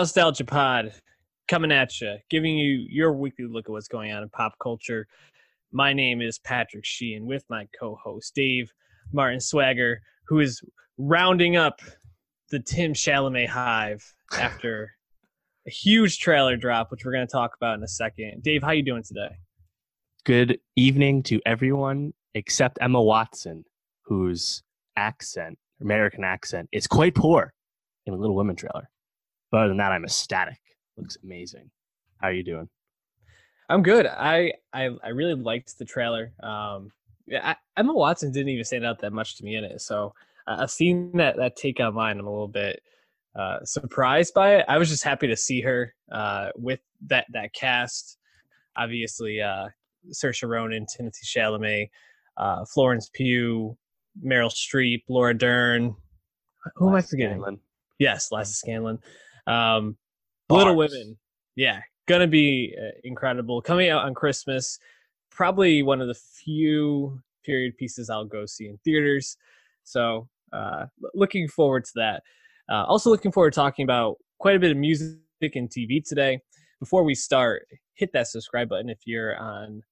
Nostalgia Pod coming at you, giving you your weekly look at what's going on in pop culture. My name is Patrick Sheehan with my co host Dave Martin Swagger, who is rounding up the Tim Chalamet hive after a huge trailer drop, which we're going to talk about in a second. Dave, how you doing today? Good evening to everyone except Emma Watson, whose accent, American accent, is quite poor in the Little Women trailer. But other than that, I'm ecstatic. Looks amazing. How are you doing? I'm good. I I, I really liked the trailer. Um, yeah, I, Emma Watson didn't even stand out that much to me in it, so I've seen that that take on mine. I'm a little bit uh, surprised by it. I was just happy to see her uh, with that that cast. Obviously, uh, Saoirse Ronan, Timothée Chalamet, uh, Florence Pugh, Meryl Streep, Laura Dern. Who am I forgetting? Scanlen. Yes, Liza Scanlen. Um, Little Women. Yeah, gonna be uh, incredible. Coming out on Christmas. Probably one of the few period pieces I'll go see in theaters. So uh, looking forward to that. Uh, also looking forward to talking about quite a bit of music and TV today. Before we start, hit that subscribe button if you're on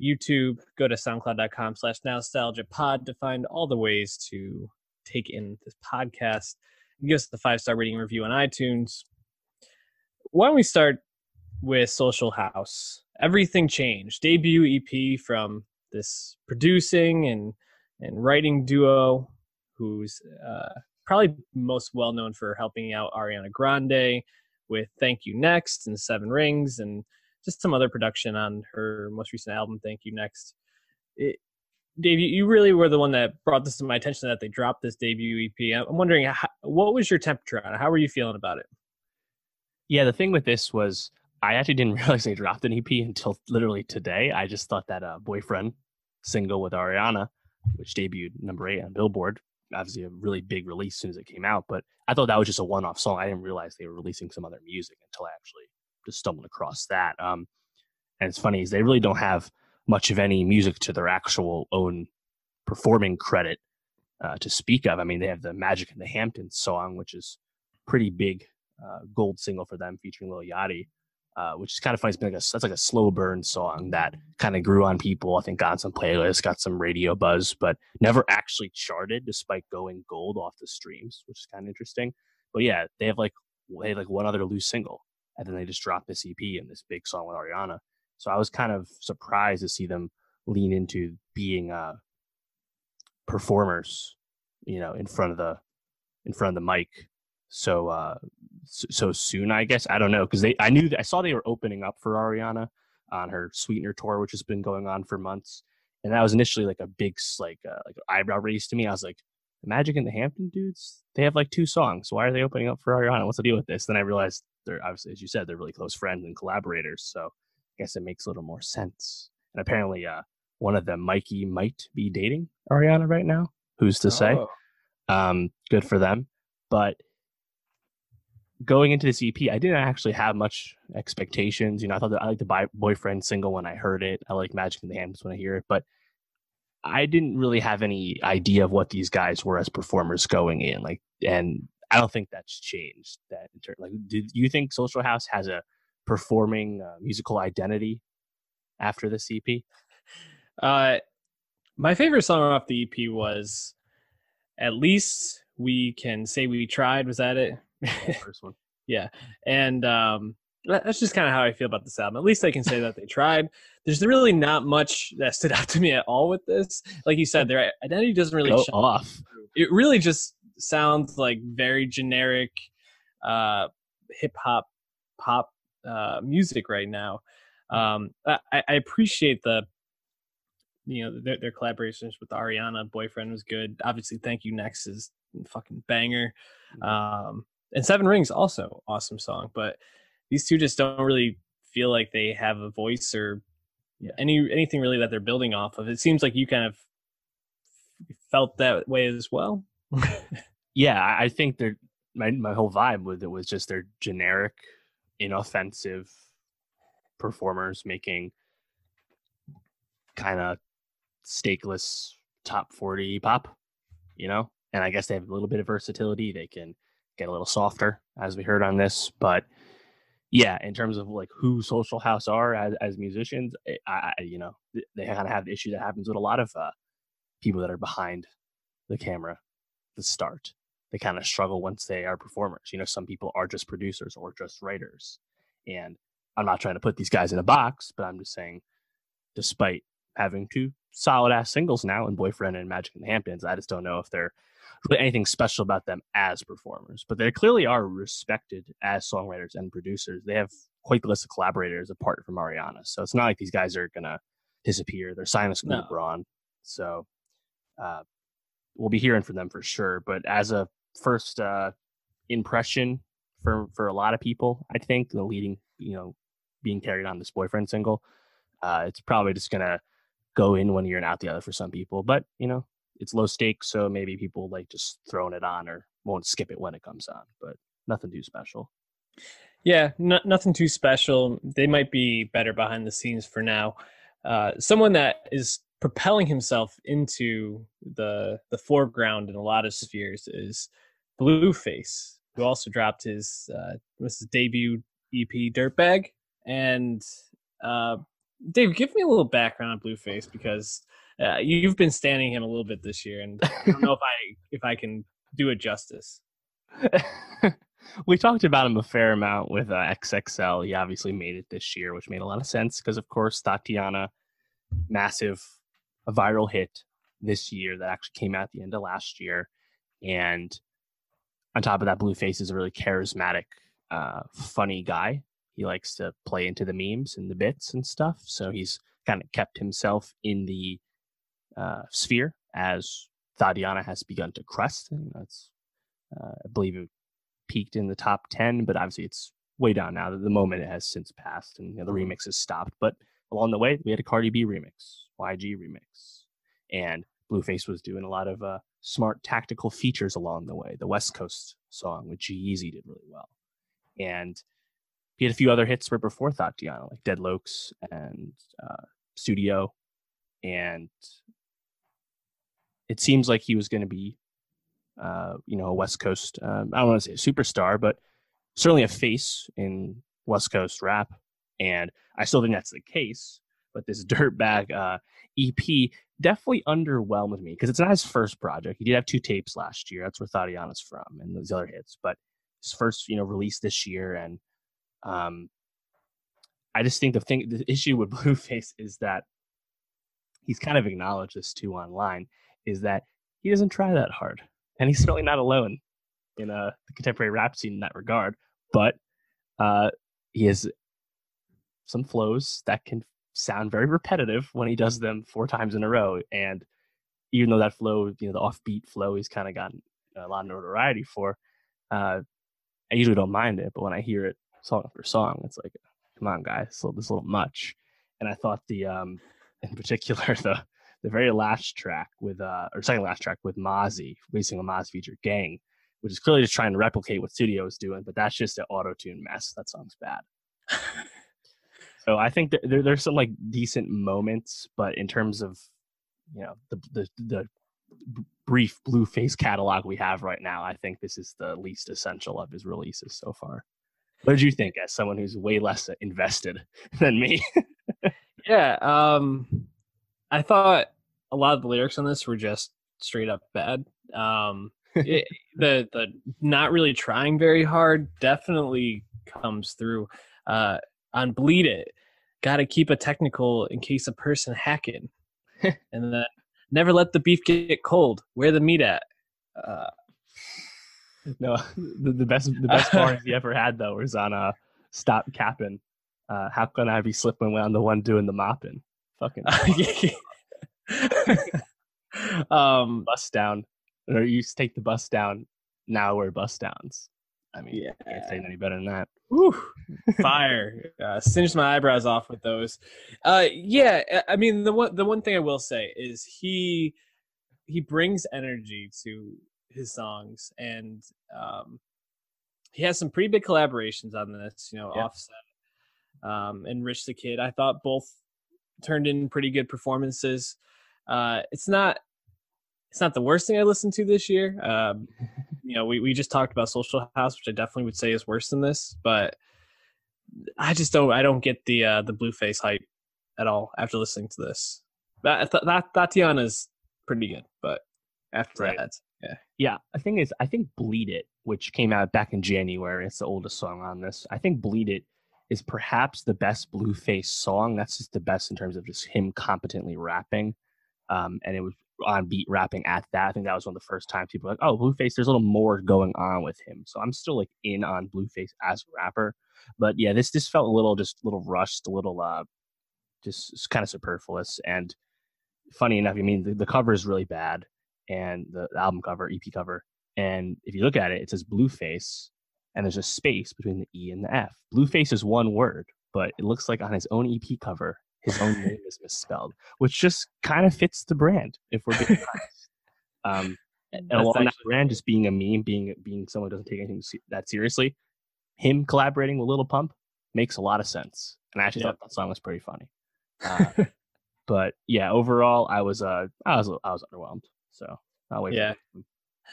YouTube. Go to soundcloud.com slash nostalgia pod to find all the ways to take in this podcast. Give us the five star rating review on iTunes why don't we start with Social House? Everything changed. Debut EP from this producing and and writing duo, who's uh, probably most well known for helping out Ariana Grande with "Thank You Next" and Seven Rings, and just some other production on her most recent album, "Thank You Next." It, Dave, you really were the one that brought this to my attention that they dropped this debut EP. I'm wondering, what was your temperature on it? How were you feeling about it? Yeah, the thing with this was I actually didn't realize they dropped an EP until literally today. I just thought that uh, boyfriend single with Ariana, which debuted number eight on Billboard, obviously a really big release as soon as it came out. But I thought that was just a one-off song. I didn't realize they were releasing some other music until I actually just stumbled across that. Um, and it's funny is they really don't have much of any music to their actual own performing credit uh, to speak of. I mean, they have the Magic in the Hamptons song, which is pretty big uh, gold single for them featuring Lil Yachty, uh, which is kind of funny. It's been like a, that's like a slow burn song that kind of grew on people. I think got some playlists, got some radio buzz, but never actually charted despite going gold off the streams, which is kind of interesting. But yeah, they have like they have like one other loose single, and then they just dropped this EP and this big song with Ariana. So I was kind of surprised to see them lean into being uh, performers, you know, in front of the in front of the mic so uh so soon i guess? I don't know because they i knew i saw they were opening up for ariana on her sweetener tour which has been going on for months and that was initially like a big like uh, like eyebrow raise to me. I was like the magic in the hampton dudes? They have like two songs. Why are they opening up for ariana? What's the deal with this? Then i realized they're obviously as you said they're really close friends and collaborators so i guess it makes a little more sense and apparently uh one of them mikey might be dating ariana right now who's to say oh. um good for them but going into this EP, I didn't actually have much expectations. You know, I thought that I liked the boyfriend single when I heard it. I like Magic in the Hamptons when I hear it, but I didn't really have any idea of what these guys were as performers going in. Like, and I don't think that's changed. That like, do you think Social House has a performing uh, musical identity after this EP? Uh, my favorite song off the EP was "At Least We Can Say We Tried." Was that it? first one. yeah, and um, that's just kind of how I feel about this album. At least I can say that they tried. There's really not much that stood out to me at all with this. Like you said, their identity doesn't really Go off. It really just sounds like very generic uh, hip hop pop uh, music right now. Um, I, I appreciate the you know their, their collaborations with Ariana. Boyfriend was good. Obviously, thank you. Next is fucking banger. Mm-hmm. Um, and Seven Rings also awesome song, but these two just don't really feel like they have a voice or yeah. any anything really that they're building off of. It seems like you kind of felt that way as well. yeah, I think they're my my whole vibe with it was just their generic, inoffensive performers making kind of stakeless top 40 pop, you know? And I guess they have a little bit of versatility. They can get a little softer, as we heard on this. But yeah, in terms of like who Social House are as, as musicians, eh, I, I, you know, they kind of have the issue that happens with a lot of uh, people that are behind the camera, the start. They kind of struggle once they are performers. You know, some people are just producers or just writers. And I'm not trying to put these guys in a box, but I'm just saying, despite having two solid ass singles now in Boyfriend and Magic in the Hamptons, I just don't know if they're really anything special about them as performers. But they clearly are respected as songwriters and producers. They have quite the list of collaborators apart from Ariana. So it's not like these guys are gonna disappear. They're signed with no. Braun. So uh, we'll be hearing from them for sure. But as a first uh, impression for for a lot of people, I think the leading, you know, being carried on this boyfriend single, uh, it's probably just gonna go in one ear and out the other for some people. But you know, it's low stakes, so maybe people like just throwing it on or won't skip it when it comes on. But nothing too special. Yeah, nothing too special. They might be better behind the scenes for now. Uh, someone that is propelling himself into the the foreground in a lot of spheres is Blueface, who also dropped his uh, his debut EP Dirtbag. And uh, Dave, give me a little background on Blueface because uh, you've been standing him a little bit this year, and I don't know if I if I can do it justice. we talked about him a fair amount with uh, XXL. He obviously made it this year, which made a lot of sense because, of course, Thotiana, massive, a viral hit this year that actually came out at the end of last year, and on top of that, Blueface is a really charismatic, uh, funny guy. He likes to play into the memes and the bits and stuff, so he's kind of kept himself in the uh, sphere as Thotiana has begun to crest. And that's, uh, I believe it peaked in the top 10, but obviously it's way down now. The moment it has since passed and you know, the mm-hmm. remix has stopped. But along the way, we had a Cardi B remix, YG remix, and Blueface was doing a lot of uh, smart tactical features along the way. The West Coast song with G-Eazy did really well. And he had a few other hits right before Thotiana, like Dead Locs and uh, Studio and it seems like he was going to be, uh, you know, a West Coast. Um, I don't want to say a superstar, but certainly a face in West Coast rap. And I still think that's the case. But this Dirtbag uh, EP definitely underwhelmed me because it's not his first project. He did have two tapes last year. That's where Thotiana's from and those other hits. But his first, you know, release this year. And um, I just think the thing, the issue with Blueface is that he's kind of acknowledged this too online is that he doesn't try that hard, and he's certainly not alone in uh, the contemporary rap scene in that regard. But uh, he has some flows that can sound very repetitive when he does them four times in a row, and even though that flow, you know, the offbeat flow, he's kind of gotten a lot of notoriety for. Uh, I usually don't mind it, but when I hear it song after song, it's like, come on, guys, this a little much. And I thought the, um, in particular, the the very last track with uh or second last track with Mozzy, releasing a Moz featured Gang, which is clearly just trying to replicate what Studio is doing, but that's just an auto tune mess. That song's bad. so I think that there, there's some like decent moments, but in terms of you know the the the brief Blueface catalog we have right now, I think this is the least essential of his releases so far. What did you think, as someone who's way less invested than me? yeah, um, I thought a lot of the lyrics on this were just straight up bad. Um, it, the the not really trying very hard definitely comes through. Uh, on bleed it, got to keep a technical in case a person hacking, and then never let the beef get cold. Where the meat at? Uh, no, the, the best the best part he ever had though was on a uh, stop capping. Uh, how can I be slipping when I'm the one doing the mopping? Fucking um, bus down, or you take the bus down. Now we're bus downs. I mean, yeah, can't say any better than that. Whew, fire! uh, singed my eyebrows off with those. Uh, yeah, I mean the one the one thing I will say is he he brings energy to his songs, and um, he has some pretty big collaborations on this. You know, yeah. Offset um, and Rich the Kid. I thought both turned in pretty good performances. Uh, it's not it's not the worst thing I listened to this year. Um, you know, we, we just talked about Social House, which I definitely would say is worse than this, but I just don't I don't get the uh, the Blueface hype at all after listening to this. That that Thotiana's pretty good, but after right. that, yeah, yeah. The thing is, I think "Bleed It," which came out back in January, it's the oldest song on this. I think "Bleed It is perhaps the best Blueface song. That's just the best in terms of just him competently rapping, um, and it was on beat rapping at that. I think that was one of the first times people like, "Oh, Blueface, there's a little more going on with him." So I'm still like in on Blueface as a rapper, but yeah, this this felt a little just a little rushed, a little uh, just kind of superfluous. And funny enough, I mean the, the cover is really bad, and the, the album cover, EP cover, and if you look at it, it says Blueface, and there's a space between the E and the F. Blueface is one word, but it looks like on his own EP cover, his own name is misspelled, which just kind of fits the brand, if we're being honest. Um, and along that brand, just being a meme, being being someone who doesn't take anything that seriously, him collaborating with Lil Pump makes a lot of sense. And I actually yep. thought that song was pretty funny. Uh, but yeah, overall, I was uh, I was I was underwhelmed. So I'll wait. Yeah.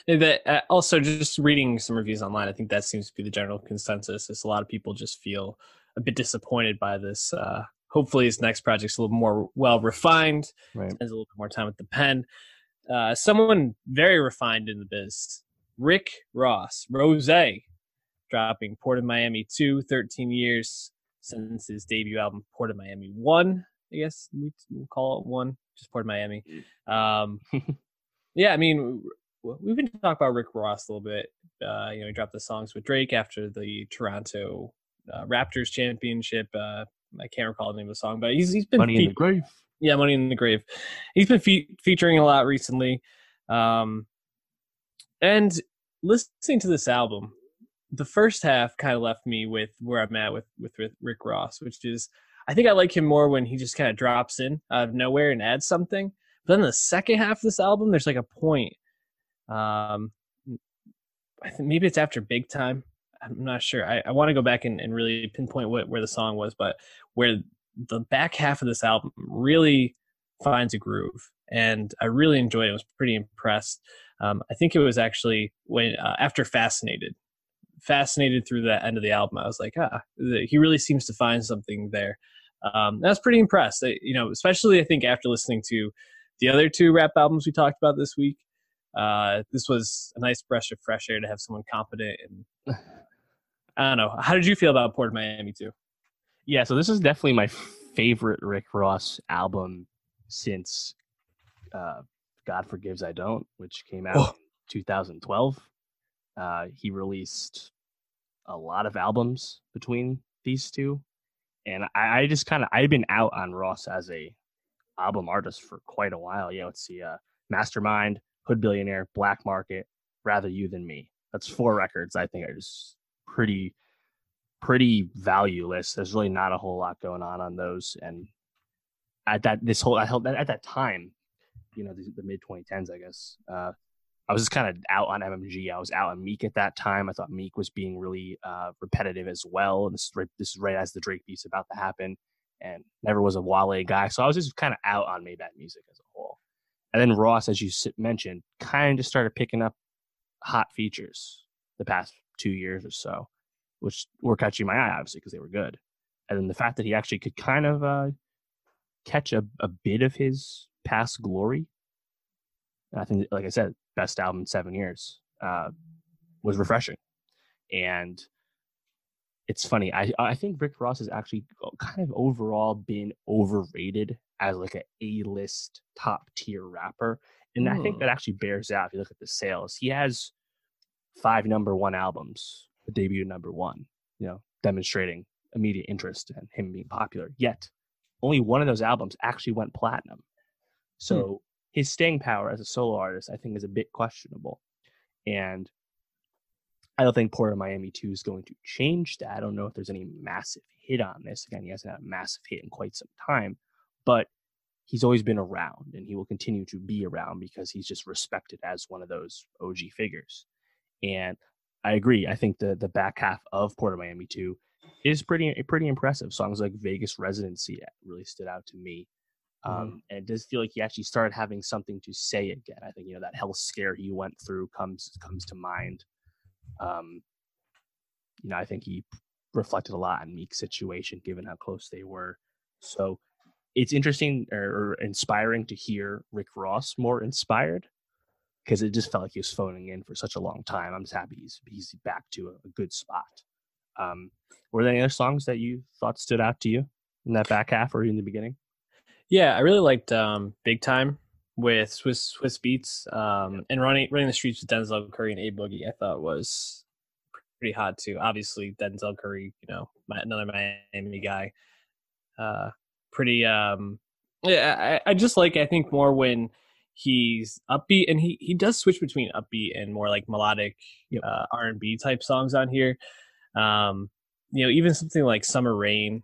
That uh, also just reading some reviews online, I think that seems to be the general consensus. Is a lot of people just feel a bit disappointed by this. Uh, hopefully, his next project's a little more well refined, right. spends a little bit more time with the pen. Uh, someone very refined in the biz, Rick Ross, Rose, dropping Port of Miami 2, 13 years since his debut album, Port of Miami 1. I guess we'll call it one, just Port of Miami. Um, yeah, I mean, we've been talking about Rick Ross a little bit. Uh, you know, he dropped the songs with Drake after the Toronto uh, Raptors championship. I can't recall the name of the song, but he's he's been Money fe- in the Grave. Yeah, Money in the Grave. He's been fe- featuring a lot recently, um, and listening to this album, the first half kind of left me with where I'm at with with Rick Ross, which is I think I like him more when he just kind of drops in out of nowhere and adds something. But then the second half of this album, there's like a point. Um, I think maybe it's after Big Time. I'm not sure. I, I want to go back and, and really pinpoint what where the song was, but where the back half of this album really finds a groove, and I really enjoyed it. I was pretty impressed. Um, I think it was actually when uh, after Fascinated fascinated through the end of the album. I was like, ah, he really seems to find something there. Um, I was pretty impressed. I, you know, especially I think after listening to the other two rap albums we talked about this week. Uh, this was a nice breath of fresh air to have someone competent and I don't know. How did you feel about Port of Miami too? Yeah, so this is definitely my favorite Rick Ross album since uh, God Forgives I Don't, which came out oh. in 2012. Uh, he released a lot of albums between these two, and I, I just kind of I've been out on Ross as a album artist for quite a while. Yeah, let's see, uh, Mastermind, Hood Billionaire, Black Market, Rather You Than Me. That's four records I think are just pretty pretty valueless. There's really not a whole lot going on on those, and at that this whole I held at that time, you know, the, the mid 2010s, I guess. Uh, I was just kind of out on MMG. I was out on Meek at that time. I thought Meek was being really uh, repetitive as well. And this is right, this is right as the Drake beat's about to happen, and never was a Wale guy. So I was just kind of out on Maybach music as a whole. And then Ross, as you mentioned, kind of started picking up hot features the past two years or so, which were catching my eye obviously because they were good. And then the fact that he actually could kind of uh, catch a, a bit of his past glory I think, like I said, best album in seven years uh, was refreshing. And it's funny. I I think Rick Ross has actually kind of overall been overrated as like a A list top tier rapper, and I think that actually bears out if you look at the sales. He has five number one albums, a debut number one, you know, demonstrating immediate interest in him being popular. Yet, only one of those albums actually went platinum. So hmm his staying power as a solo artist, I think, is a bit questionable. And I don't think Port of Miami 2 is going to change that. I don't know if there's any massive hit on this. Again, he hasn't had a massive hit in quite some time, but he's always been around and he will continue to be around because he's just respected as one of those OG figures. And I agree. I think the the back half of Port of Miami 2 is pretty pretty impressive. Songs like Vegas Residency really stood out to me. Um, mm-hmm. And it does feel like he actually started having something to say again. I think you know that health scare he went through comes comes to mind. Um, you know, I think he reflected a lot on Meek's situation, given how close they were. So it's interesting or, or inspiring to hear Rick Ross more inspired because it just felt like he was phoning in for such a long time. I'm just happy he's he's back to a, a good spot. Um, were there any other songs that you thought stood out to you in that back half or in the beginning? Yeah, I really liked um, "Big Time" with Swiss Swizz Beatz um, and running running the streets with Denzel Curry and A Boogie. I thought was pretty hot too. Obviously, Denzel Curry, you know, another Miami guy. Uh, pretty. Um, yeah, I, I just like. I think more when he's upbeat, and he he does switch between upbeat and more like melodic yep. uh, R and B type songs on here. Um, you know, even something like "Summer Rain,"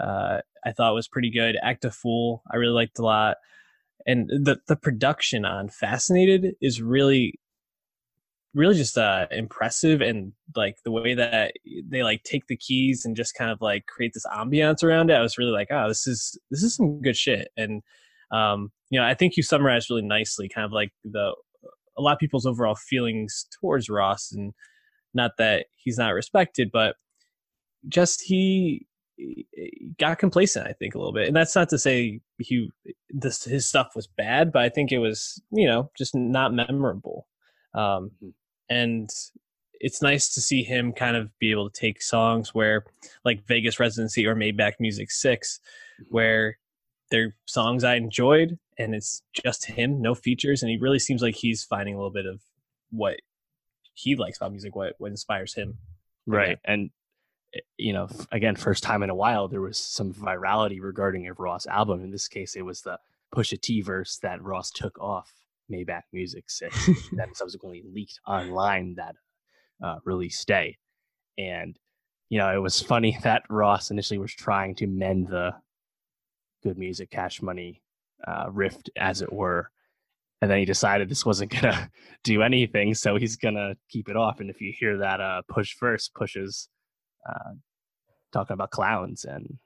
uh, I thought was pretty good. "Act a Fool," I really liked a lot, and the the production on "Fascinated" is really really just uh impressive and like the way that they like take the keys and just kind of like create this ambiance around it i was really like oh this is this is some good shit and um you know i think you summarized really nicely kind of like the a lot of people's overall feelings towards ross and not that he's not respected but just he got complacent i think a little bit. And that's not to say he this his stuff was bad but i think it was you know just not memorable. Um mm-hmm. and it's nice to see him kind of be able to take songs where like Vegas Residency or Maybach Music 6 mm-hmm. where they're songs I enjoyed and it's just him, no features and he really seems like he's finding a little bit of what he likes about music, what what inspires him. Right. And eh, you know, again, first time in a while there was some virality regarding a Ross album. In this case, it was the Pusha T verse that Ross took off Maybach Music 6 that subsequently leaked online that uh, release day. And, you know, it was funny that Ross initially was trying to mend the good music, cash money uh, rift, as it were. And then he decided this wasn't to do anything. So he's to keep it off. And if you hear that uh, push first, pushes uh, talking about clowns and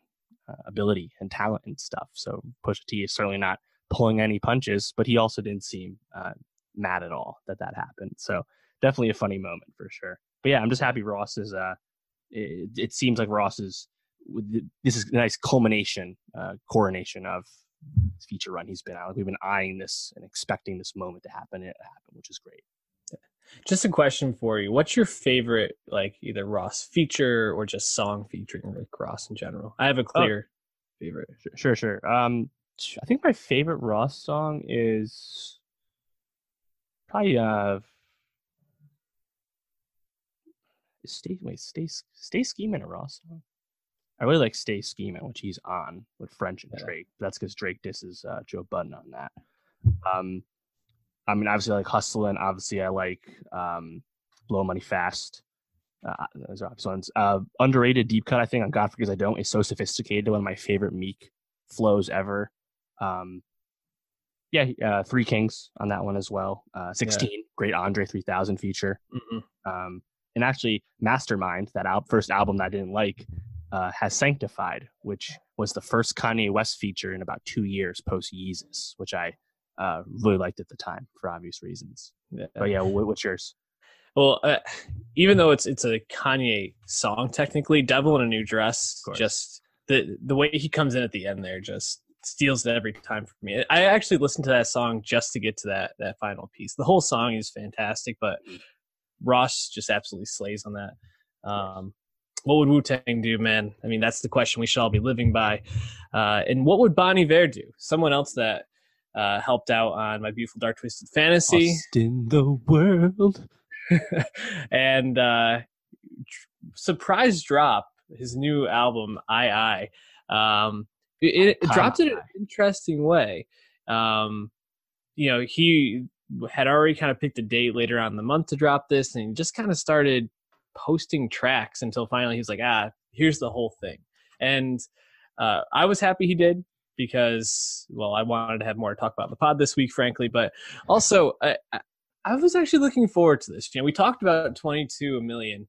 uh, ability and talent and stuff. So Pusha T is certainly not pulling any punches, but he also didn't seem uh, mad at all that that happened. So definitely a funny moment for sure. But yeah, I'm just happy Ross is. Uh, it, it seems like Ross is. This is a nice culmination, uh, coronation of feature run he's been on. we've been eyeing this and expecting this moment to happen, and it happened, which is great. Just a question for you: What's your favorite, like either Ross feature or just song featuring Rick Ross in general? I have a oh. clear oh, favorite. Sure, sure. Um, I think my favorite Ross song is probably uh stay wait stay stay scheming a Ross song. I really like Stay Scheming, which he's on with French and Drake. That's because Drake disses uh, Joe Budden on that. Um, I mean, obviously, I like Hustlin'. Obviously, I like um, Blow Money Fast. Uh, those are obvious ones. Uh, underrated Deep Cut, I think, on God Forgives I Don't is so sophisticated. One of my favorite Meek flows ever. Um, yeah, uh, Three Kings on that one as well. Uh, 16, yeah. great Andre 3000 feature. Mm-hmm. Um, and actually, Mastermind, that al- first album that I didn't like, uh, has Sanctified, which was the first Kanye West feature in about two years post Yeezus, which I uh, really liked at the time for obvious reasons. Yeah. But yeah, what's yours? Well, uh, even though it's it's a Kanye song technically, "Devil in a New Dress," just the the way he comes in at the end there, just steals it every time for me. I actually listened to that song just to get to that that final piece. The whole song is fantastic, but Ross just absolutely slays on that. Um, what would Wu Tang do, man? I mean, that's the question we should all be living by. Uh, and what would Bon Iver do? Someone else that uh, helped out on my beautiful dark twisted fantasy. Lost in the world. and uh, surprise drop his new album I I. Um, it, it dropped in an interesting way. Um, you know, he had already kind of picked a date later on the month to drop this, and he just kind of started posting tracks until finally he's like, ah, here's the whole thing. And uh, I was happy he did because, well, I wanted to have more to talk about the pod this week, frankly, but also I, I was actually looking forward to this. You know, we talked about 22 a million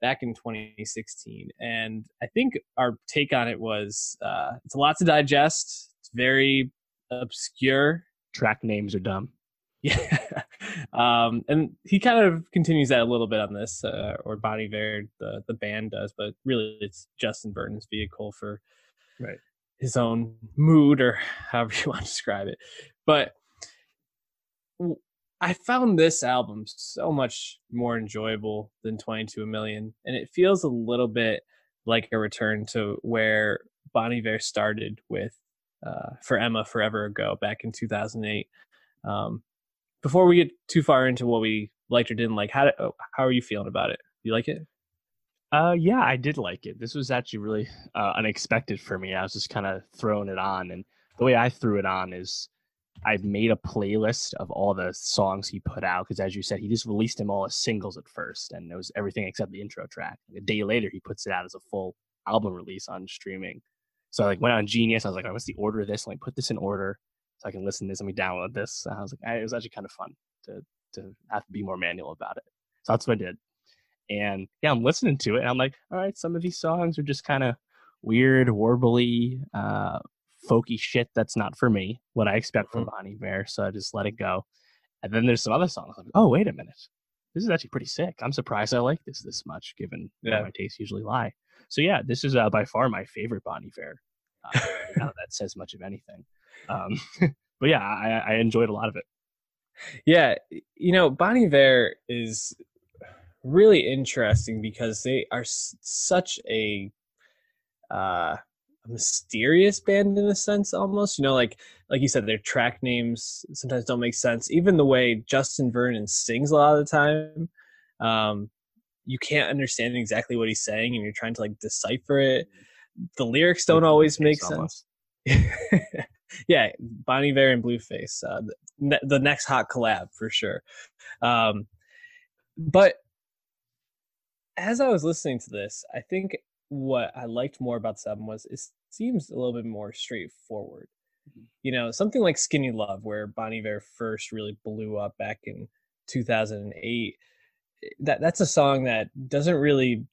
back in 2016. And I think our take on it was uh, it's a lot to digest. It's very obscure. Track names are dumb. Yeah, um, and he kind of continues that a little bit on this, uh, or Bon Iver, the the band does, but really it's Justin Vernon's vehicle for right his own mood or however you want to describe it. But I found this album so much more enjoyable than 22 a Million, and it feels a little bit like a return to where Bon Iver started with uh, for Emma forever ago back in 2008. Um, before we get too far into what we liked or didn't like, how did, oh, how are you feeling about it? You like it? Uh, yeah, I did like it. This was actually really uh, unexpected for me. I was just kind of throwing it on, and the way I threw it on is I've made a playlist of all the songs he put out because, as you said, he just released them all as singles at first, and it was everything except the intro track. a day later, he puts it out as a full album release on streaming. So I like went on Genius. I was like, oh, "What's the order of this?" Like, put this in order so I can listen to this. Let me download this. And I was like, I, it was actually kind of fun to to have to be more manual about it. So that's what I did. And yeah, I'm listening to it, and I'm like, all right, some of these songs are just kind of weird, warbly, uh, folky shit that's not for me, what I expect from mm-hmm. Bon Iver. So I just let it go. And then there's some other songs. Like, oh, wait a minute. This is actually pretty sick. I'm surprised I like this this much, given yeah. my tastes usually lie. So yeah, this is uh, by far my favorite Bon Iver. Uh, that says much of anything. Um, but yeah, I, I enjoyed a lot of it. Yeah, you know, Bon Iver is really interesting because they are s- such a uh a mysterious band in a sense almost you know like like you said their track names sometimes don't make sense. Even the way justin vernon sings a lot of the time um you can't understand exactly what he's saying and you're trying to like decipher it. The lyrics don't always make sense yeah bon iver and blueface uh, the, the next hot collab for sure um but as i was listening to this i think what I liked more about this album was it seems a little bit more straightforward. Mm-hmm. You know, something like Skinny Love, where Bon Iver first really blew up back in 2008. Eh, that that's a song that doesn't really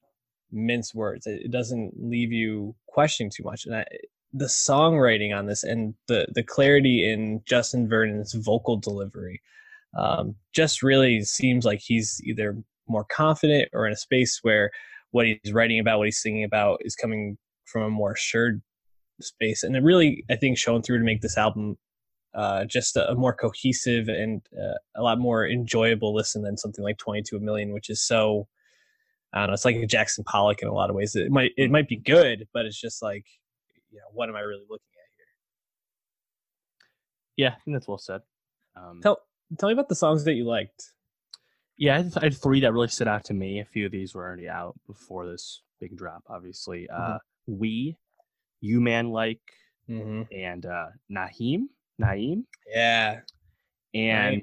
mince words. It, it doesn't leave you questioning too much. And I, the songwriting on this and the the clarity in Justin Vernon's vocal delivery um, just really seems like he's either more confident or in a space where what he's writing about, what he's singing about, is coming from a more assured space, and it really, I think, shown through to make this album uh, just a, a, more cohesive and uh, a lot more enjoyable listen than something like 22 a million, which is so. I don't know. It's like a Jackson Pollock in a lot of ways. It might it might be good, but it's just like, you know, what am I really looking at here? Yeah, I think that's well said. Um, tell tell me about the songs that you liked. Yeah, I had three that really stood out to me. A few of these were already out before this big drop, obviously. Mm-hmm. Uh, we, You Man Like, mm-hmm. and uh, Naheem. Naeem? Yeah. And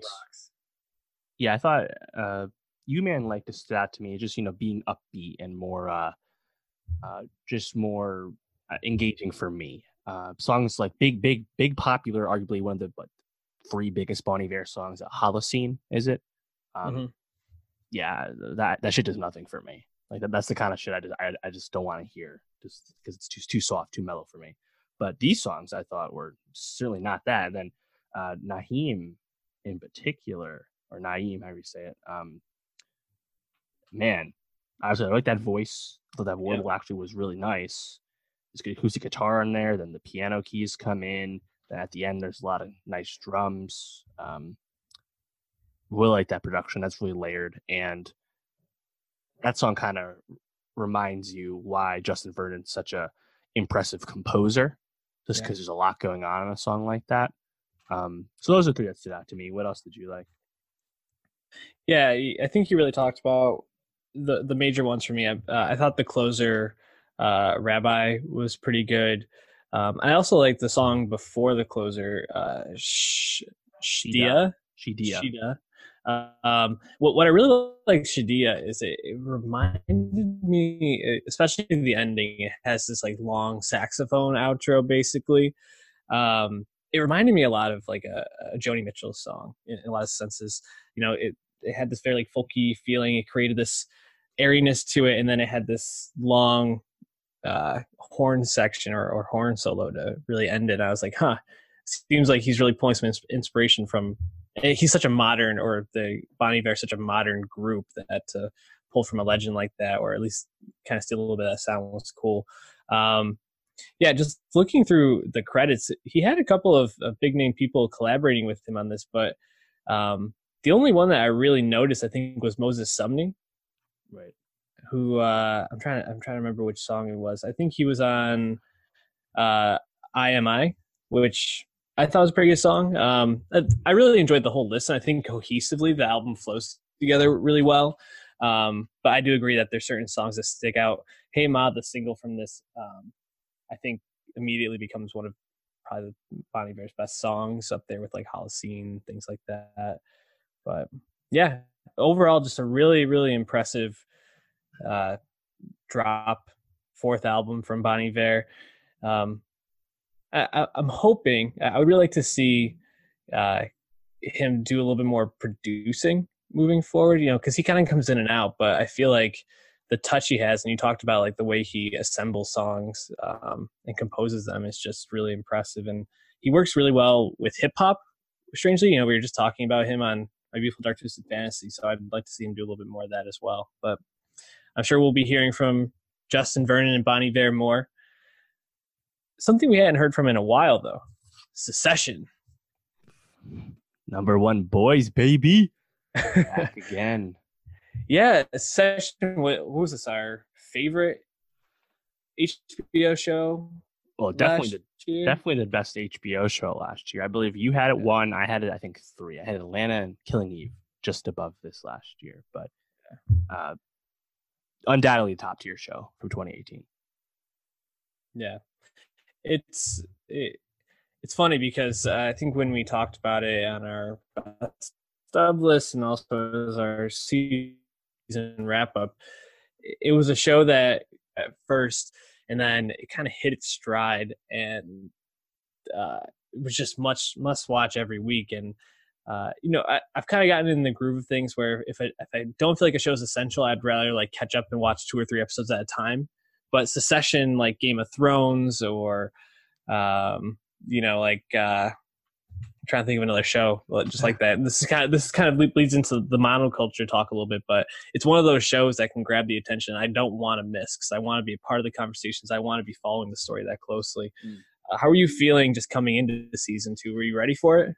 yeah, I thought uh, You Man Like to stood out to me, just, you know, being upbeat and more, uh, uh, just more uh, engaging for me. Uh, songs like Big, Big, Big Popular, arguably one of the like, three biggest Bon Iver songs. Holocene, is it? Um, mm-hmm yeah, that that shit does nothing for me. Like that, that's the kind of shit I just I, I just don't want to hear just because it's too too soft, too mellow for me. But these songs I thought were certainly not that. And then uh, Naheem in particular, or Naeem, however you say it, um, man, I was I like that voice. That warble yeah. actually was really nice. There's acoustic guitar in there. Then the piano keys come in. Then at the end, there's a lot of nice drums. Um, really like that production. That's really layered, and that song kind of reminds you why Justin Vernon's such a impressive composer, just because yeah. there's a lot going on in a song like that. Um, so those are three that stood out to me. What else did you like? Yeah, I think you really talked about the the major ones for me. I, uh, I thought the closer, uh, Rabbi, was pretty good. Um, I also like the song before the closer, uh, Sh- Shdia. Shdia. Shida. Um, what what I really like Shadia is it, it reminded me, especially in the ending, it has this like long saxophone outro basically. Um, it reminded me a lot of like a, a Joni Mitchell song in, in, a lot of senses. You know, it it had this very like folky feeling. It created this airiness to it, and then it had this long uh, horn section or, or horn solo to really end it. I was like, huh, seems like he's really pulling some inspiration from. Eh, he's such a modern, or the Bon Iver, such a modern group that to pull from a legend like that, or at least kind of steal a little bit of that sound was cool. Um, yeah, just looking through the credits, he had a couple of, of big name people collaborating with him on this, but um, the only one that I really noticed, I think, was Moses Sumney. Right who uh, I'm trying to I'm trying to remember which song it was. I think he was on uh, IMI, which I thought was a pretty good song. Um, I, really enjoyed the whole list, and I think cohesively the album flows together really well. Um, but I do agree that there's certain songs that stick out. Hey Ma, the single from this, um, I think immediately becomes one of probably Bon Iver's best songs up there with like Holocene, things like that. But yeah, overall, just a really, really impressive uh, drop, fourth album from Bon Iver. Um, I, am hoping I would really like to see uh, him do a little bit more producing moving forward. You know, because he kind of comes in and out, but I feel like the touch he has, and you talked about like the way he assembles songs um, and composes them, is just really impressive. And he works really well with hip hop. Strangely, you know, we were just talking about him on My Beautiful Dark Twisted Fantasy, so I'd like to see him do a little bit more of that as well. But I'm sure we'll be hearing from Justin Vernon and Bon Iver more. Something we hadn't heard from in a while, though Succession. Number one boys, baby. Back again. Yeah, Succession. What, was this? Our favorite HBO show? Well, definitely the, definitely the best HBO show last year. I believe you had it yeah. one. I had it, I think, three. I had Atlanta and Killing Eve just above this last year. But uh, undoubtedly top tier show from 2018. Yeah, it's it, it's funny because I think when we talked about it on our stub list and also as our season wrap up, it was a show that at first and then it kind of hit its stride and uh, it was just much must watch every week and uh, you know, I, have kind of gotten in the groove of things where if I, if I don't feel like a show is essential, I'd rather like catch up and watch two or three episodes at a time. But Succession, like Game of Thrones, or um, you know, like uh, I'm trying to think of another show just like that. this is kind of this is kind of leads into the monoculture talk a little bit, but it's one of those shows that can grab the attention. I don't want to miss because I want to be a part of the conversations. I want to be following the story that closely. Mm. Uh, how are you feeling just coming into the season two? Were you ready for it?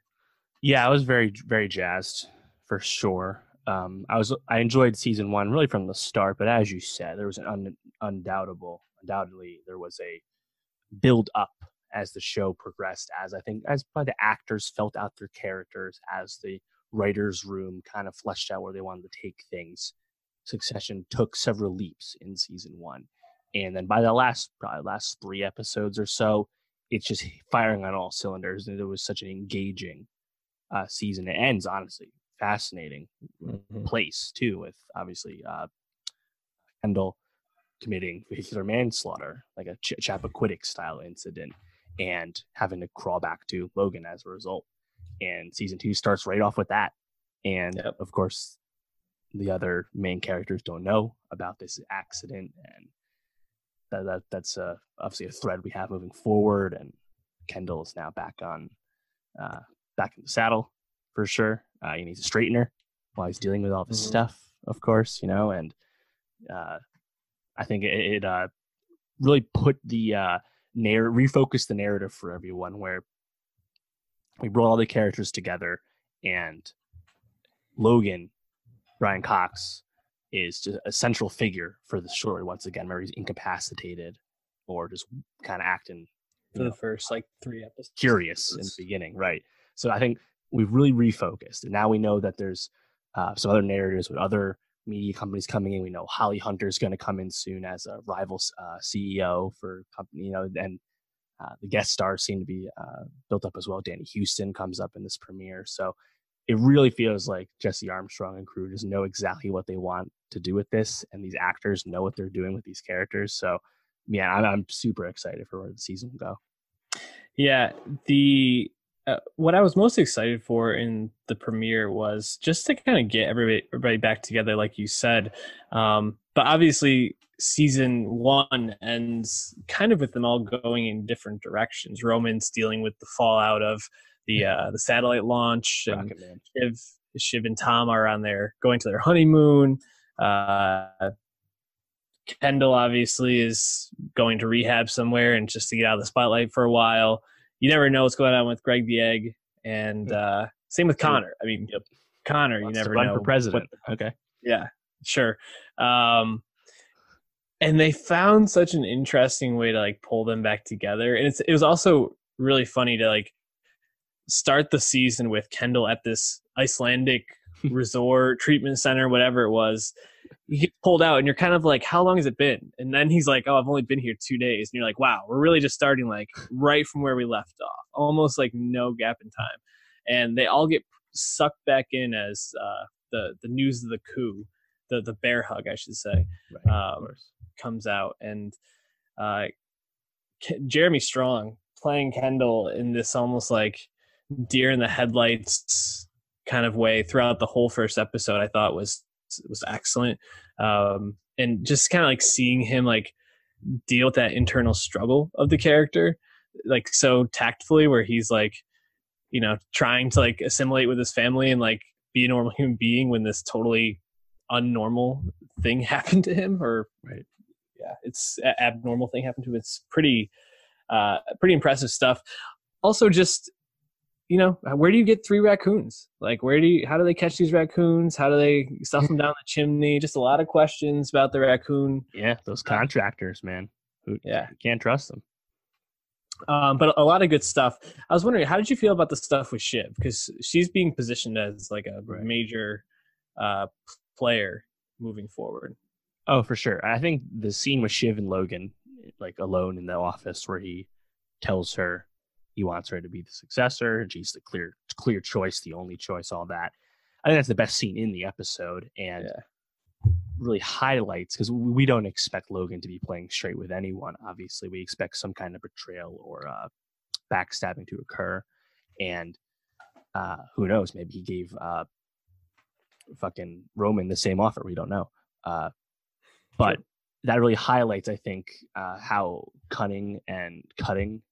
Yeah, I was very very jazzed for sure. Um, I was I enjoyed season one really from the start, but as you said, there was an un, undoubtable, undoubtedly there was a build up as the show progressed. As I think as by the actors felt out their characters, as the writers' room kind of fleshed out where they wanted to take things. Succession took several leaps in season one, and then by the last probably last three episodes or so, it's just firing on all cylinders, and it was such an engaging uh, season. It ends honestly fascinating mm-hmm. place too, with obviously uh, Kendall committing vehicular manslaughter, like a Ch- Chappaquiddick style incident, and having to crawl back to Logan as a result. And season two starts right off with that. And yep. of course, the other main characters don't know about this accident, and that, that that's uh, obviously a thread we have moving forward. And Kendall is now back on uh, back in the saddle for sure. Uh, he needs a straightener while he's dealing with all this mm-hmm. stuff, of course, you know, and uh, I think it, it uh, really put the uh, narr- refocused the narrative for everyone where we brought all the characters together and Logan, Brian Cox, is just a central figure for the story once again, where he's incapacitated or just kind of acting for know, the first like three episodes. Curious in the beginning, right? So I think we've really refocused, and now we know that there's uh, some other narratives with other media companies coming in. We know Holly Hunter is going to come in soon as a rival uh, CEO for company, you know, and uh, the guest stars seem to be uh, built up as well. Danny Huston comes up in this premiere, so it really feels like Jesse Armstrong and crew just know exactly what they want to do with this, and these actors know what they're doing with these characters. So, yeah, I'm, I'm super excited for where the season will go. Yeah, the uh, what I was most excited for in the premiere was just to kind of get everybody everybody back together, like you said. Um, but obviously season one ends kind of with them all going in different directions. Roman's dealing with the fallout of the uh, the satellite launch, and Shiv, Shiv and Tom are on their going to their honeymoon. Uh, Kendall obviously is going to rehab somewhere and just to get out of the spotlight for a while. You never know what's going on with Greg the Egg, and uh, same with Connor. I mean, yep. Connor, you never know. for president. What, okay. Yeah, sure. Um, and they found such an interesting way to like pull them back together, and it's it was also really funny to like start the season with Kendall at this Icelandic resort treatment center, whatever it was. He gets pulled out, and you're kind of like, "How long has it been?" And then he's like, "Oh, I've only been here two days." And you're like, "Wow, we're really just starting like right from where we left off, almost like no gap in time." And they all get sucked back in as uh, the the news of the coup, the the bear hug, I should say, right, um, comes out, and uh, Jeremy Strong playing Kendall in this almost like deer in the headlights kind of way throughout the whole first episode i thought was was excellent. Um and just kind of like seeing him like deal with that internal struggle of the character like so tactfully where he's like you know trying to like assimilate with his family and like be a normal human being when this totally unnormal thing happened to him or right. yeah it's abnormal thing happened to him. It's pretty uh pretty impressive stuff. Also just you know, where do you get three raccoons? Like, where do you, how do they catch these raccoons? How do they stuff them down the chimney? Just a lot of questions about the raccoon. Yeah, those contractors, man. Who, yeah, you can't trust them. Um, but a lot of good stuff. I was wondering, how did you feel about the stuff with Shiv? Because she's being positioned as like a right. major uh, player moving forward. Oh, for sure. I think the scene with Shiv and Logan, like alone in the office, where he tells her he wants her to be the successor, and she's the clear clear choice, the only choice, all that. I think that's the best scene in the episode, and yeah. really highlights because we don't expect Logan to be playing straight with anyone. Obviously, we expect some kind of betrayal or uh, backstabbing to occur, and uh, who knows? Maybe he gave uh, fucking Roman the same offer. We don't know, uh, but. Sure. That really highlights, I think, uh, how cunning and cutting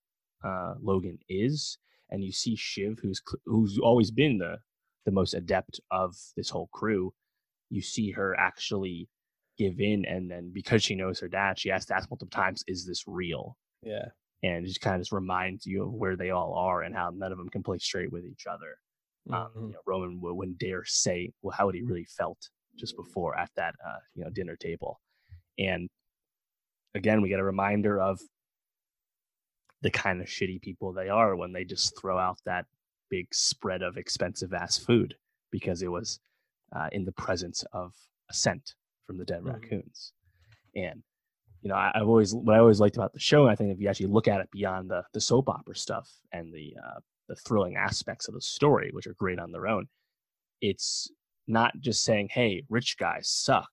uh, Logan is, and you see Shiv, who's who's always been the the most adept of this whole crew. You see her actually give in, and then because she knows her dad, she has to ask multiple times, "Is this real?" Yeah, and it just kind of just reminds you of where they all are and how none of them can play straight with each other. Um, mm-hmm. You know, Roman wouldn't dare say, "Well, how would he really felt just before at that uh, you know dinner table," and again, we get a reminder of the kind of shitty people they are when they just throw out that big spread of expensive ass food because it was uh, in the presence of a scent from the dead mm-hmm. raccoons. And you know, I, have always what I always liked about the show. I think if you actually look at it beyond the the soap opera stuff and the uh, the thrilling aspects of the story, which are great on their own, it's not just saying, "Hey, rich guys suck."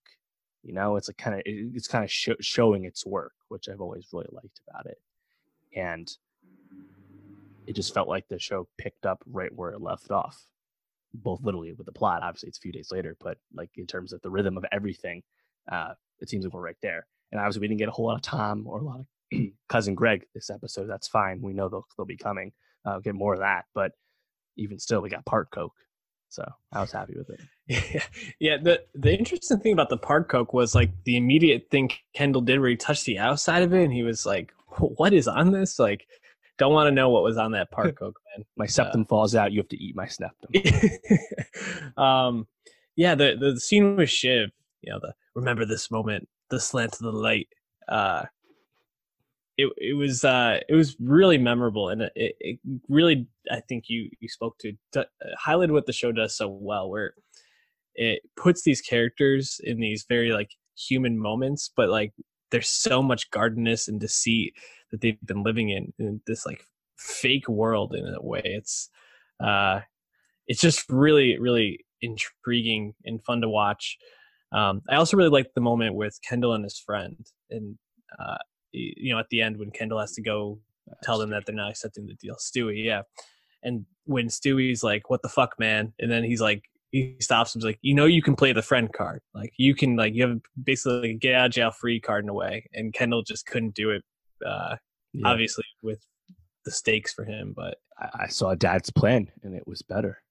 You know, it's a kind of it's kind of sh- showing its work, which I've always really liked about it and it just felt like the show picked up right where it left off both literally with the plot obviously it's a few days later but like in terms of the rhythm of everything uh it seems like we're right there and obviously we didn't get a whole lot of tom or a lot of cousin greg this episode that's fine we know they'll, they'll be coming uh, get more of that but even still we got part coke so I was happy with it. Yeah, yeah. The the interesting thing about the part coke was like the immediate thing Kendall did where he touched the outside of it and he was like, what is on this? Like, don't want to know what was on that park coke, man. my septum uh, falls out. You have to eat my septum. um, yeah, the the scene with Shiv, you know, the remember this moment, the slant of the light. Uh, it it was uh it was really memorable, and it, it really I think you you spoke to, to uh, highlighted what the show does so well, where it puts these characters in these very like human moments, but like there's so much gardenness and deceit that they've been living in in this like fake world in a way. It's uh, it's just really really intriguing and fun to watch. Um, I also really like the moment with Kendall and his friend, and uh, you know at the end when Kendall has to go tell them that they're not accepting the deal. Stewie, yeah, and when Stewie's like, "What the fuck, man," and then he's like he stops him. He's like, you know, you can play the friend card. Like you can like you have basically get out of jail free card in a way. And Kendall just couldn't do it. Uh, Yeah. obviously with the stakes for him, but I, saw Dad's plan, and it was better.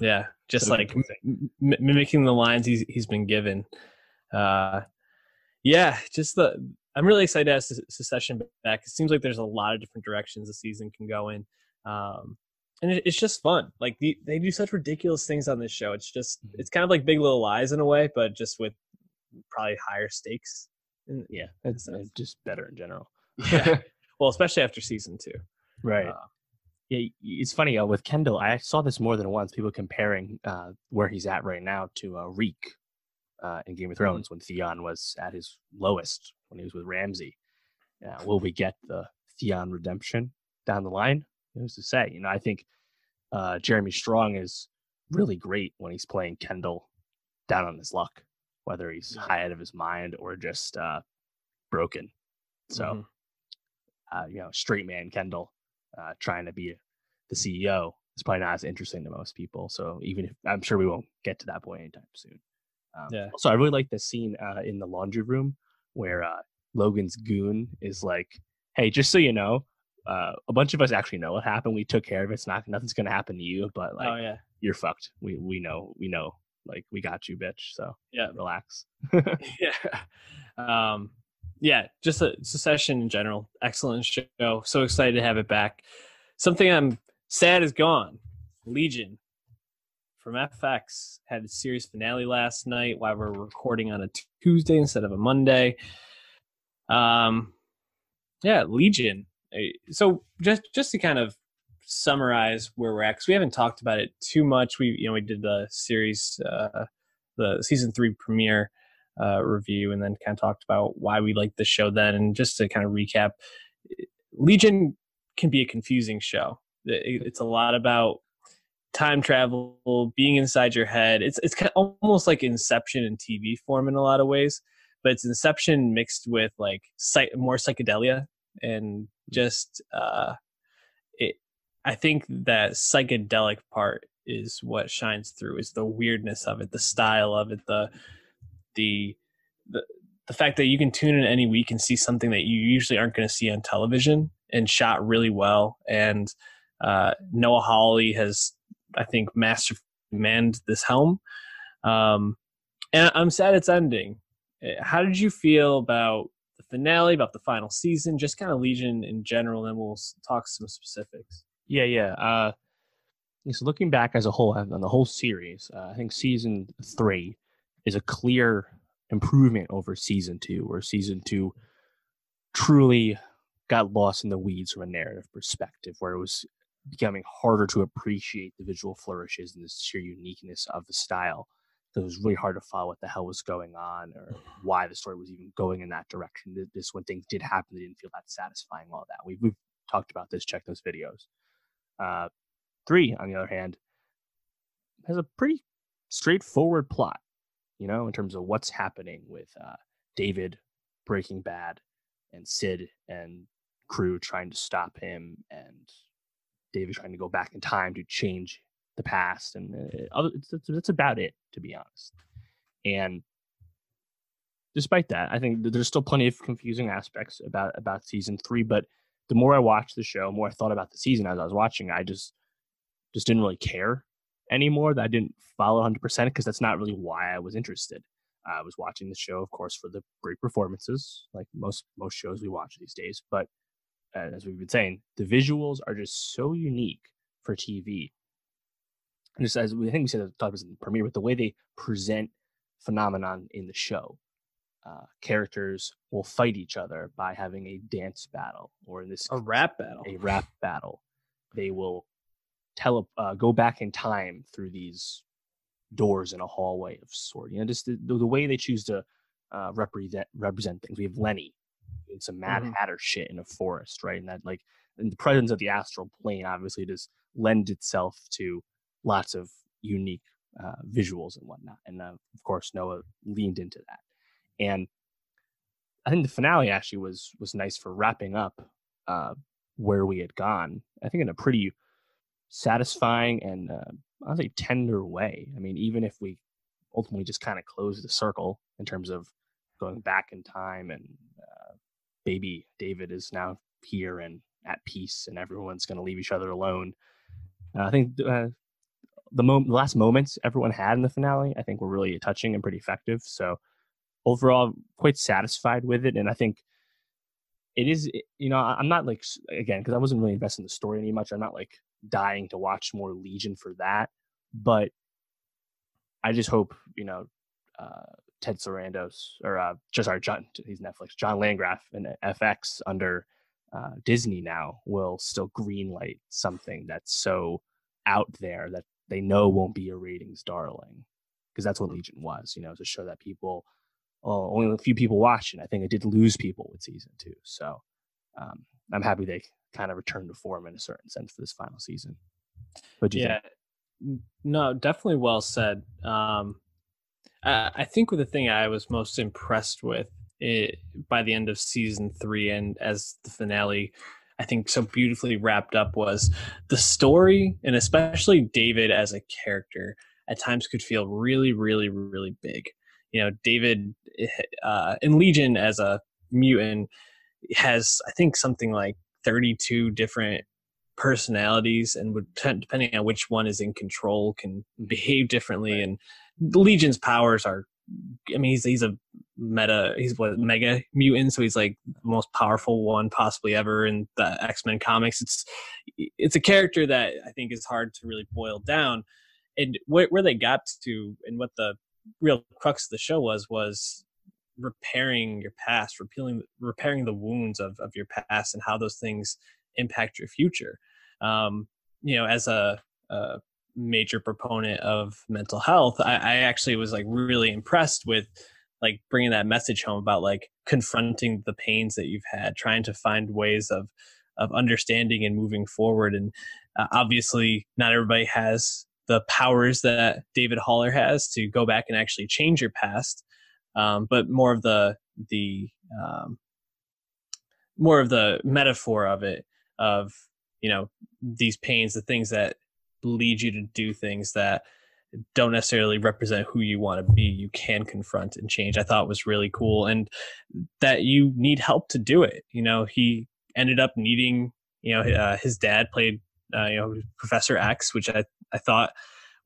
yeah, just like m- mimicking the lines he's he's been given. Uh, yeah, just the I'm really excited to have Se- Succession back. It seems like there's a lot of different directions the season can go in, um, and it, it's just fun. Like the, they do such ridiculous things on this show. It's just Mhm. it's kind of like Big Little Lies in a way, but just with probably higher stakes. And- Yeah, it's, just better in general. Yeah. well, especially after season two. Right. Uh, yeah, it's funny uh, with Kendall. I saw this more than once. People comparing uh, where he's at right now to uh, Reek uh, in Game of Thrones when Theon was at his lowest when he was with Ramsay. Uh, will we get the Theon redemption down the line? Who's to say? You know, I think uh, Jeremy Strong is really great when he's playing Kendall down on his luck, whether he's high out of his mind or just uh, broken. So mhm. uh, you know, straight man Kendall uh, trying to be the CEO is probably not as interesting to most people. So even if I'm sure we won't get to that point anytime soon. Um, Yeah. So I really like the scene uh, in the laundry room where uh, Logan's goon is like, "Hey, just so you know, uh, a bunch of us actually know what happened. We took care of it. It's not nothing's gonna happen to you, but like oh yeah, you're fucked. We we know we know. Like we got you, bitch. So yeah. relax. yeah um yeah just a succession in general excellent show so excited to have it back something i'm sad is gone legion from fx had a series finale last night while we're recording on a tuesday instead of a monday um yeah legion so just just to kind of summarize where we're at because we haven't talked about it too much we you know we did the series uh the season three premiere uh, review and then kind of talked about why we liked the show then. And just to kind of recap, Legion can be a confusing show. It's a lot about time travel, being inside your head. It's it's kind of almost like Inception in TV form in a lot of ways, but it's Inception mixed with like more psychedelia and just uh, it. I think that psychedelic part is what shines through. Is the weirdness of it, the style of it, the the the the fact that you can tune in any week and see something that you usually aren't going to see on television and shot really well. And uh, Noah Hawley has, I think, masterfully manned this helm. Um, and I'm sad it's ending. Eh, How did you feel about finale, about the final season, just kind of Legion in general? And we'll talk some specifics. Yeah, yeah. Uh, so looking back as a whole on the whole series, uh, I think season three is a clear improvement over season two, where season two truly got lost in the weeds from a narrative perspective, where it was becoming harder to appreciate the visual flourishes and the sheer uniqueness of the style. It was really hard to follow what the hell was going on or why the story was even going in that direction. Th- This when things did happen, they didn't feel that satisfying. All that we've, we've talked about this. Check those videos. Uh, three, on the other hand, has a pretty straightforward plot, you know, in terms of what's happening with uh, David breaking bad and Sid and crew trying to stop him and David trying to go back in time to change the past. And uh, other, it's, that's about it, to be honest. And despite that, I think that there's still plenty of confusing aspects about about season three. But the more I watched the show, the more I thought about the season as I was watching. I just just didn't really care anymore. That I didn't follow 100 percent because that's not really why I was interested. I was watching the show, of course, for the great performances, like most most shows we watch these days. But uh, as we've been saying, the visuals are just so unique for TV. Just as we I think we said the top of the premiere, but the way they present phenomenon in the show, uh, characters will fight each other by having a dance battle, or in this A rap battle. a rap battle. They will tele uh, go back in time through these doors in a hallway of sort. You know, just the, the, way they choose to uh, represent represent things. We have Lenny doing some Mad Mhm. Hatter shit in a forest, right? And that like in the presence of the astral plane obviously does lend itself to lots of unique uh, visuals and whatnot. And uh, of course, Noah leaned into that. And I think the finale actually was was nice for wrapping up uh, where we had gone. I think in a pretty satisfying and uh, I'd say tender way. I mean, even if we ultimately just kind of close the circle in terms of going back in time and uh, baby David is now here and at peace and everyone's going to leave each other alone. Uh, I think uh, the, mo- the last moments everyone had in the finale, I think were really touching and pretty effective. So overall, quite satisfied with it. And I think it is, you know, I'm not like, again, because I wasn't really invested in the story any much. I'm not like dying to watch more Legion for that. But I just hope, you know, uh, Ted Sarandos or uh, just our John, he's Netflix, John Landgraf and FX under uh, Disney now will still greenlight something that's so out there that they know won't be a ratings darling because that's what Legion was, you know, to show that people, oh, only a few people watched it. I think it did lose people with season two. So um, I'm happy they kind of returned to form in a certain sense for this final season. But yeah, think? no, definitely well said. Um, I, I think the thing I was most impressed with it, by the end of season three and as the finale I think so beautifully wrapped up was the story and especially David as a character at times could feel really, really, really big. You know, David eh, uh, in Legion as a mutant has I think something like 32 different personalities and would depending on which one is in control can behave differently right. and Legion's powers are I mean, he's he's a meta. He's what mega mutant, so he's like the most powerful one possibly ever in the X Men comics. It's it's a character that I think is hard to really boil down, and where, where they got to and what the real crux of the show was was repairing your past, repealing, repairing the wounds of of your past, and how those things impact your future. Um, you know, as a, a major proponent of mental health, I, I actually was like really impressed with like bringing that message home about like confronting the pains that you've had, trying to find ways of of understanding and moving forward. And uh, obviously, not everybody has the powers that David Haller has to go back and actually change your past, um, but more of the the um, more of the metaphor of it of you know these pains, the things that lead you to do things that don't necessarily represent who you want to be you can confront and change i thought was really cool and that you need help to do it you know? He ended up needing you know uh, his dad played uh, you know professor x which i i thought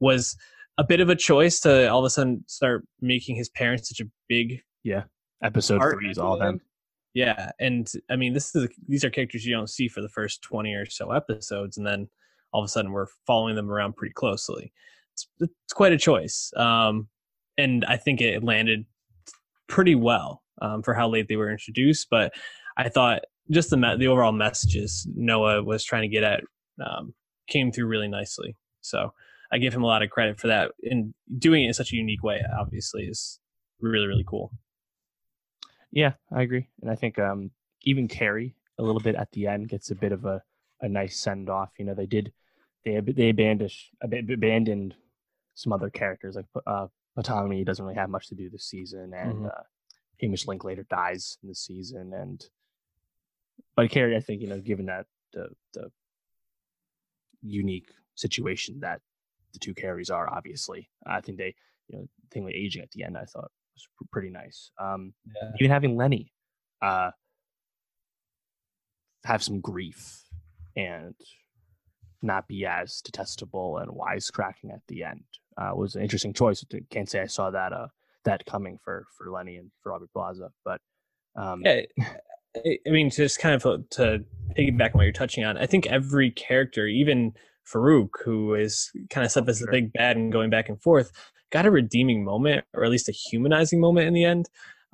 was a bit of a choice to all of a sudden start making his parents such a big yeah episode three is all them. yeah and i mean this is these are characters you don't see for the first 20 or so episodes and then all of a sudden we're following them around pretty closely. It's, it's quite a choice. Um, and I think it landed pretty well um, for how late they were introduced. But I thought just the me- the overall messages Noah was trying to get at um, came through really nicely. So I give him a lot of credit for that. And doing it in such a unique way, obviously, is really really cool. Yeah, I agree, and I think um, even Carrie a little bit at the end gets a bit of a a nice send off. You know, they did they they abandoned abandoned some other characters like uh, Ptonomy doesn't really have much to do this season, and mm-hmm. uh, Hamish Linklater dies in the season, and but Carrie, I think you know, given that the the unique situation that the two Carries are, obviously, I think they you know thing with aging at the end, I thought was pretty nice. Um, yeah. Even having Lenny uh, have some grief and not be as detestable and wisecracking at the end uh, was an interesting choice. Can't say I saw that uh, that coming for for Lenny and for Aubrey Plaza, but um, yeah, I mean, just kind of to piggyback on what you're touching on, I think every character, even Farouk, who is kind of set as the big bad and going back and forth, got a redeeming moment or at least a humanizing moment in the end.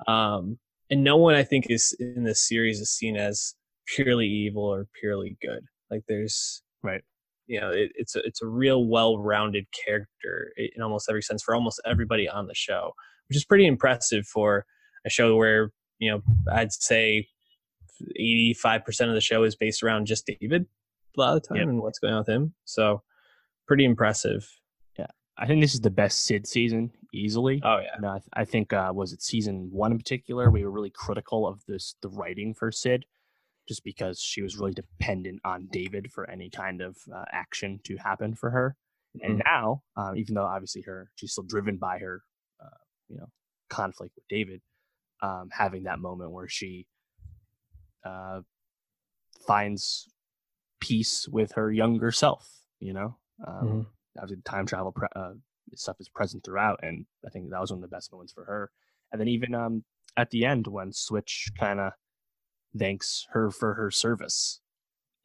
Um, and no one, I think, is in this series is seen as purely evil or purely good. Like there's right, you know, it, it's a it's a real well-rounded character in almost every sense for almost everybody on the show, which is pretty impressive for a show where you know I'd say 85% of the show is based around just David a lot of the time yep. and what's going on with him. So pretty impressive. Yeah. I think this is the best Sid season easily. Oh yeah. No, I, th- I think uh, was it season one in particular? We were really critical of this the writing for Sid just because she was really dependent on David for any kind of uh, action to happen for her. And now, um, even though obviously her she's still driven by her, uh, you know, conflict with David, um, having that moment where she uh, finds peace with her younger self. You know, um, Mhm. obviously time travel pre- uh, stuff is present throughout, and I think that was one of the best moments for her. And then even um, at the end when Switch kind of thanks her for her service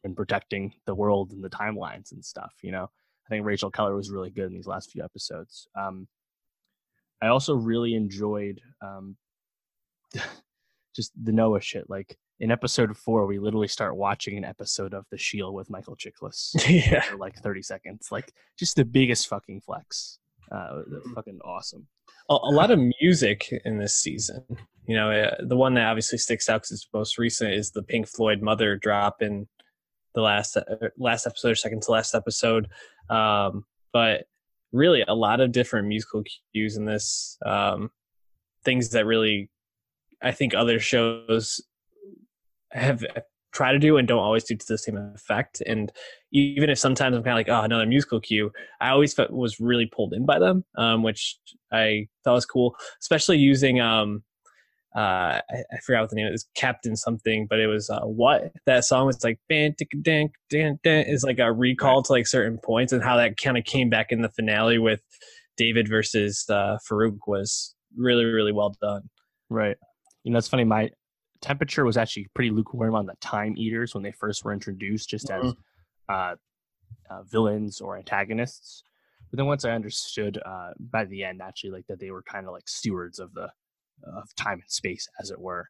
in protecting the world and the timelines and stuff. You know, I think Rachel Keller was really good in these last few episodes. Um, I also really enjoyed um, just the Noah shit. Like in episode four, we literally start watching an episode of The Shield with Michael Chiklis yeah. for like 30 seconds. Like just the biggest fucking flex. Uh, fucking awesome. a, a lot of music in this season. You know, uh, the one that obviously sticks out because it's most recent is the Pink Floyd "Mother" drop in the last uh, last episode, or second to last episode. Um, but really, a lot of different musical cues in this. Um, things that really, I think, other shows have tried to do and don't always do to the same effect. And even if sometimes I'm kind of like, oh, another musical cue, I always felt was really pulled in by them, um, which I thought was cool, especially using um, uh, I, I forgot what the name is, Captain something, but it was uh, what that song was like. Ban, tick, dan, dan, dan, is like a recall to like certain points, and how that kind of came back in the finale with David versus uh, Farouk was really really well done. Right. You know, it's funny. My temperature was actually pretty lukewarm on the Time Eaters when they first were introduced, just as uh, uh, villains or antagonists. But then once I understood uh, by the end, actually, like that they were kind of like stewards of the of time and space, as it were,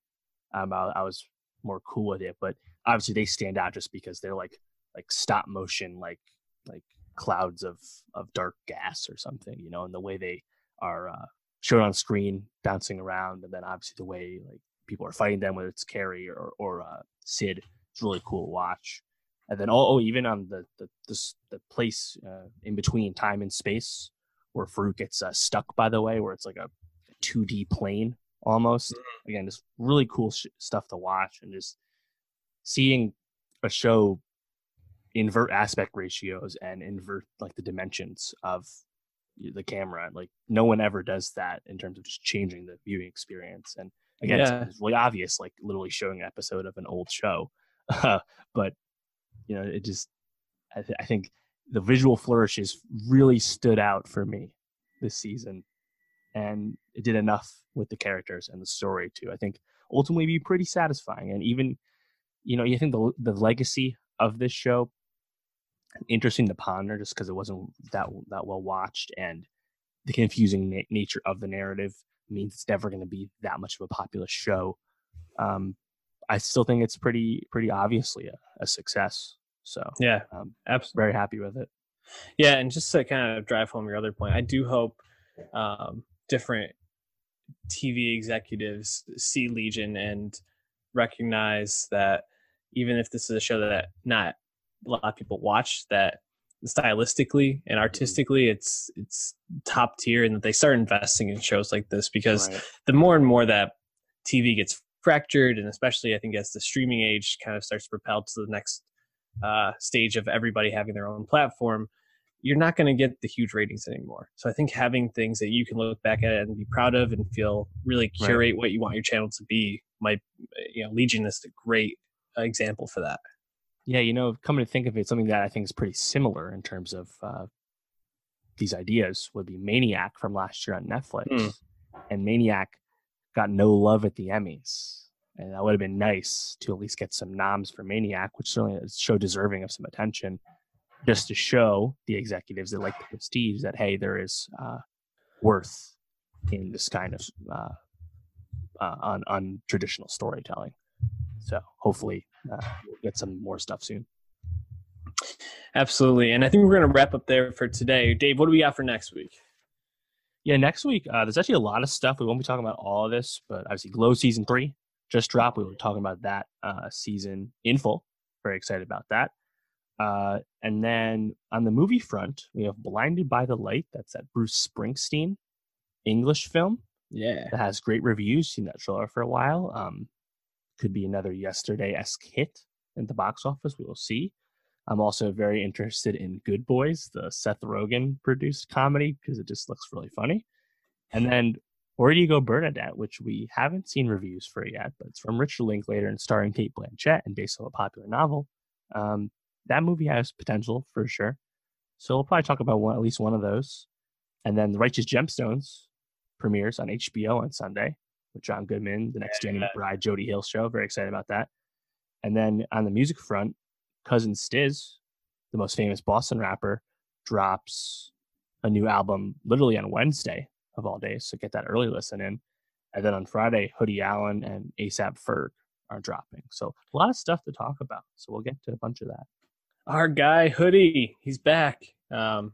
um, I, I was more cool with it. But obviously, they stand out just because they're like like stop motion, like like clouds of of dark gas or something, you know, and the way they are uh, shown on screen, bouncing around, and then obviously the way like people are fighting them, whether it's Carrie or or uh, Sid, it's really cool to watch. And then oh, oh even on the the the, place uh, in between time and space where Farouk gets uh, stuck, by the way, where it's like a 2D plane almost. Mm-hmm. Again, just really cool sh- stuff to watch, and just seeing a show invert aspect ratios and invert like the dimensions of the camera. Like no one ever does that in terms of just changing the viewing experience. And again, Yeah. it's, it's really obvious, like literally showing an episode of an old show. but you know, it just I, th- I think the visual flourishes really stood out for me this season, and it did enough with the characters and the story to I think ultimately be pretty satisfying. And even you know, you think the the legacy of this show interesting to ponder just because it wasn't that that well watched and the confusing na- nature of the narrative means it's never going to be that much of a popular show um i still think it's pretty pretty obviously a, a success so Yeah, um absolutely. very happy with it Yeah, and just to kind of drive home your other point, I do hope um, different TV executives see Legion and recognize that even if this is a show that not a lot of people watch, that stylistically and artistically it's it's top tier, and that they start investing in shows like this because Right. the more and more that TV gets fractured, and especially I think as the streaming age kind of starts to propel to the next uh, stage of everybody having their own platform, you're not going to get the huge ratings anymore. So I think having things that you can look back at and be proud of and feel really Right. curate what you want your channel to be might, you know, Legion is a great example for that. yeah you know coming to think of it something that i think is pretty similar in terms of uh these ideas would be maniac from last year on netflix Mm. and maniac got no love at the emmys and that would have been nice to at least get some noms for maniac which certainly is show deserving of some attention just to show the executives that like the prestige that hey there is uh worth in this kind of uh, uh on untraditional storytelling so hopefully uh, we'll get some more stuff soon Absolutely. And I think we're going to wrap up there for today. Dave, what do we got for next week? Yeah, next week uh, there's actually a lot of stuff. We won't be talking about all of this, but obviously Glow season three just dropped. We were talking about that uh, season in full. Very excited about that. Uh, and then on the movie front, we have Blinded by the Light. That's that Bruce Springsteen English film Yeah. that has great reviews. Seen that trailer for a while. Um, could be another yesterday esque hit in the box office. We will see. I'm also very interested in Good Boys, the Seth Rogen produced comedy, because it just looks really funny. And then Where Do You Go Bernadette, which we haven't seen reviews for yet, but it's from Richard Linklater and starring Cate Blanchett and based on a popular novel. Um, that movie has potential for sure. So we'll probably talk about one, at least one of those. And then The Righteous Gemstones premieres on HBO on Sunday with John Goodman, the next Danny McBride, Jody Hill show. Very excited about that. And then on the music front, Cousin Stizz, the most famous Boston rapper, drops a new album literally on Wednesday of all days. So get that early listen in. And then on Friday, Hoodie Allen and ASAP Ferg are dropping. So a lot of stuff to talk about. So we'll get to a bunch of that. Our guy Hoodie, he's back. Um,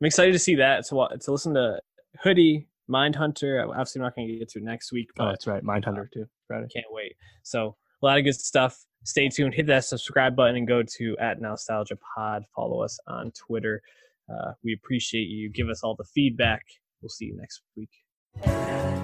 I'm excited to see that. So to listen to Hoodie, Mindhunter. Obviously, I'm not going to get to next week, oh, but oh, that's right, Mindhunter too. Friday. Can't wait. So a lot of good stuff. Stay tuned. Hit that subscribe button and go to at Nostalgia Pod. Follow us on Twitter. Uh, we appreciate you. Give us all the feedback. We'll see you next week.